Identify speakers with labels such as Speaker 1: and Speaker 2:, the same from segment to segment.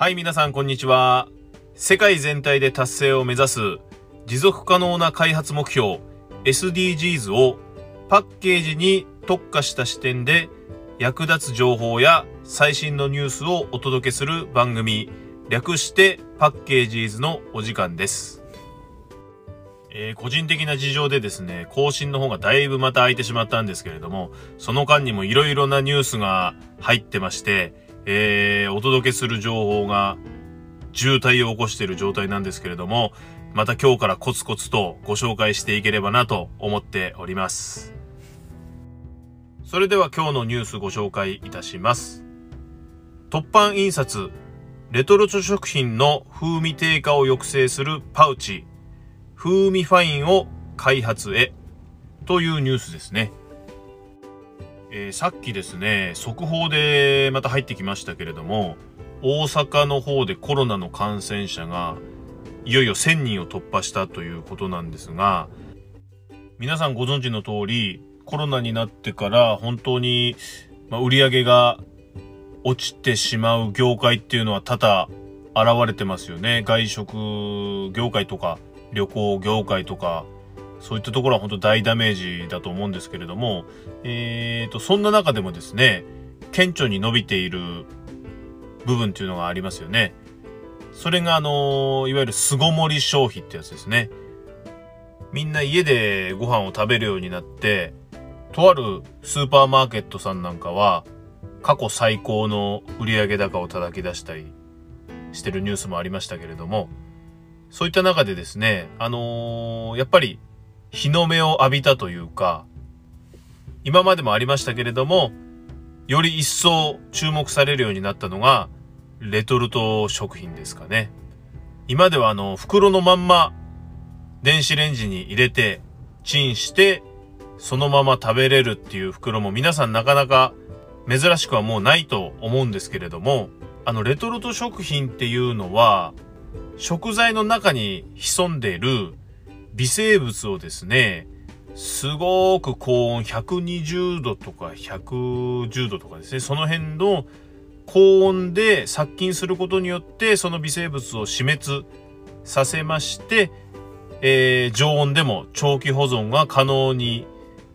Speaker 1: はい、皆さん、こんにちは。世界全体で達成を目指す持続可能な開発目標 SDGs をパッケージに特化した視点で役立つ情報や最新のニュースをお届けする番組略してパッケージーズのお時間です。えー個人的な事情でですね、更新の方がだいぶまた空いてしまったんですけれども、その間にも色々なニュースが入ってまして、えーお届けする情報が渋滞を起こしている状態なんですけれども、また今日からコツコツとご紹介していければなと思っております。それでは今日のニュースご紹介いたします。突版印刷、レトルト食品の風味低下を抑制するパウチ、風味ファインを開発へというニュースですね。えーさっきですね、速報でまた入ってきましたけれども、大阪の方でコロナの感染者がいよいよ1000人を突破したということなんですが、皆さんご存知の通り、コロナになってから本当に、ま、売り上げが落ちてしまう業界っていうのは多々現れてますよね。外食業界とか旅行業界とか、そういったところは本当大ダメージだと思うんですけれども、えーと、そんな中でもですね、顕著に伸びている部分っていうのがありますよね。それがあのいわゆる巣ごもり消費ってやつですね。みんな家でご飯を食べるようになって、とあるスーパーマーケットさんなんかは、過去最高の売上高を叩き出したりしてるニュースもありましたけれども、そういった中でですね、あのーやっぱり日の目を浴びたというか、今までもありましたけれども、より一層注目されるようになったのが、レトルト食品ですかね。今ではあの、袋のまんま、電子レンジに入れて、チンして、そのまま食べれるっていう袋も皆さんなかなか珍しくはもうないと思うんですけれども、あの、レトルト食品っていうのは、食材の中に潜んでいる微生物をですね、すごく高温120度とか110度とかですね、その辺の高温で殺菌することによってその微生物を死滅させまして、えー常温でも長期保存が可能に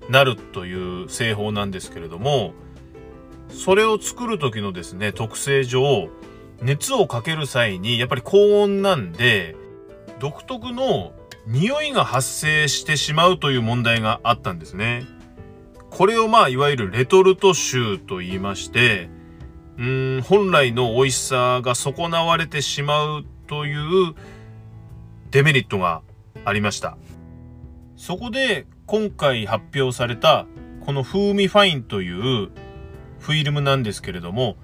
Speaker 1: なるという製法なんですけれども、それを作る時のですね、特性上、熱をかける際にやっぱり高温なんで、独特の匂いが発生してしまうという問題があったんですね。これをまあ、いわゆるレトルト臭と言いまして、うん、本来の美味しさが損なわれてしまうというデメリットがありました。そこで今回発表されたこの風味ファインというフィルムなんですけれども、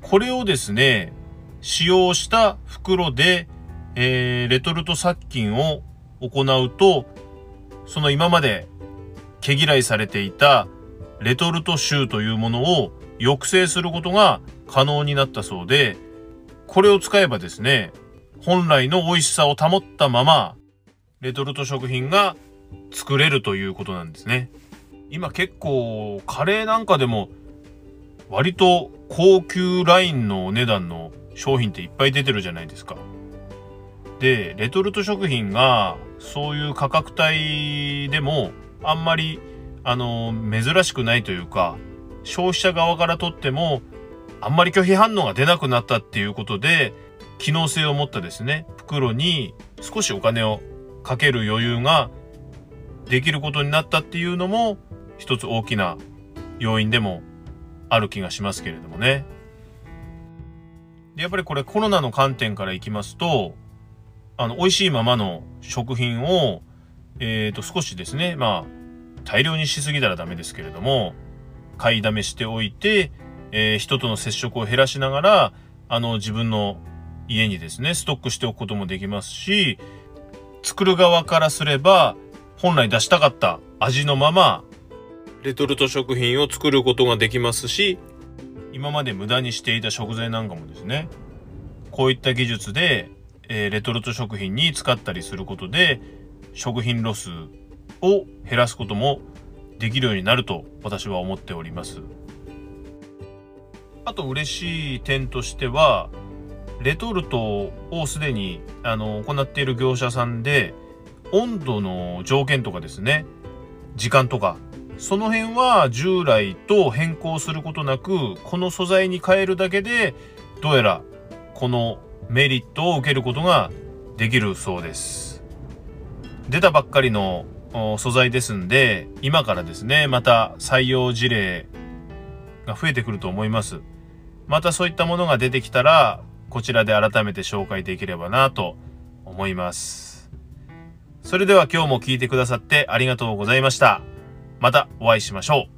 Speaker 1: これをですね、使用した袋で、えーレトルト殺菌を行うと、その今まで毛嫌いされていたレトルト臭というものを抑制することが可能になったそうで、これを使えばですね、本来の美味しさを保ったまま、レトルト食品が作れるということなんですね。今結構カレーなんかでも割と高級ラインのお値段の商品っていっぱい出てるじゃないですか。で、レトルト食品がそういう価格帯でもあんまりあの珍しくないというか消費者側からとってもあんまり拒否反応が出なくなったっていうことで機能性を持ったですね袋に少しお金をかける余裕ができることになったっていうのも一つ大きな要因でもある気がしますけれどもね。やっぱりこれコロナの観点からいきますとあの美味しいままの食品を、えー、と少しですねまあ大量にしすぎたらダメですけれども買いだめしておいて、えー人との接触を減らしながらあの自分の家にですねストックしておくこともできますし作る側からすれば本来出したかった味のままレトルト食品を作ることができますし今まで無駄にしていた食材なんかもですねこういった技術で、えーレトルト食品に使ったりすることで食品ロスを減らすこともできるようになると私は思っております。あと嬉しい点としてはレトルトをすでにあの行っている業者さんで温度の条件とかですね時間とかその辺は従来と変更することなくこの素材に変えるだけでどうやらこのメリットを受けることができるそうです。出たばっかりの素材ですんで今からですねまた採用事例が増えてくると思います。またそういったものが出てきたらこちらで改めて紹介できればなと思います。それでは今日も聞いてくださってありがとうございました。またお会いしましょう。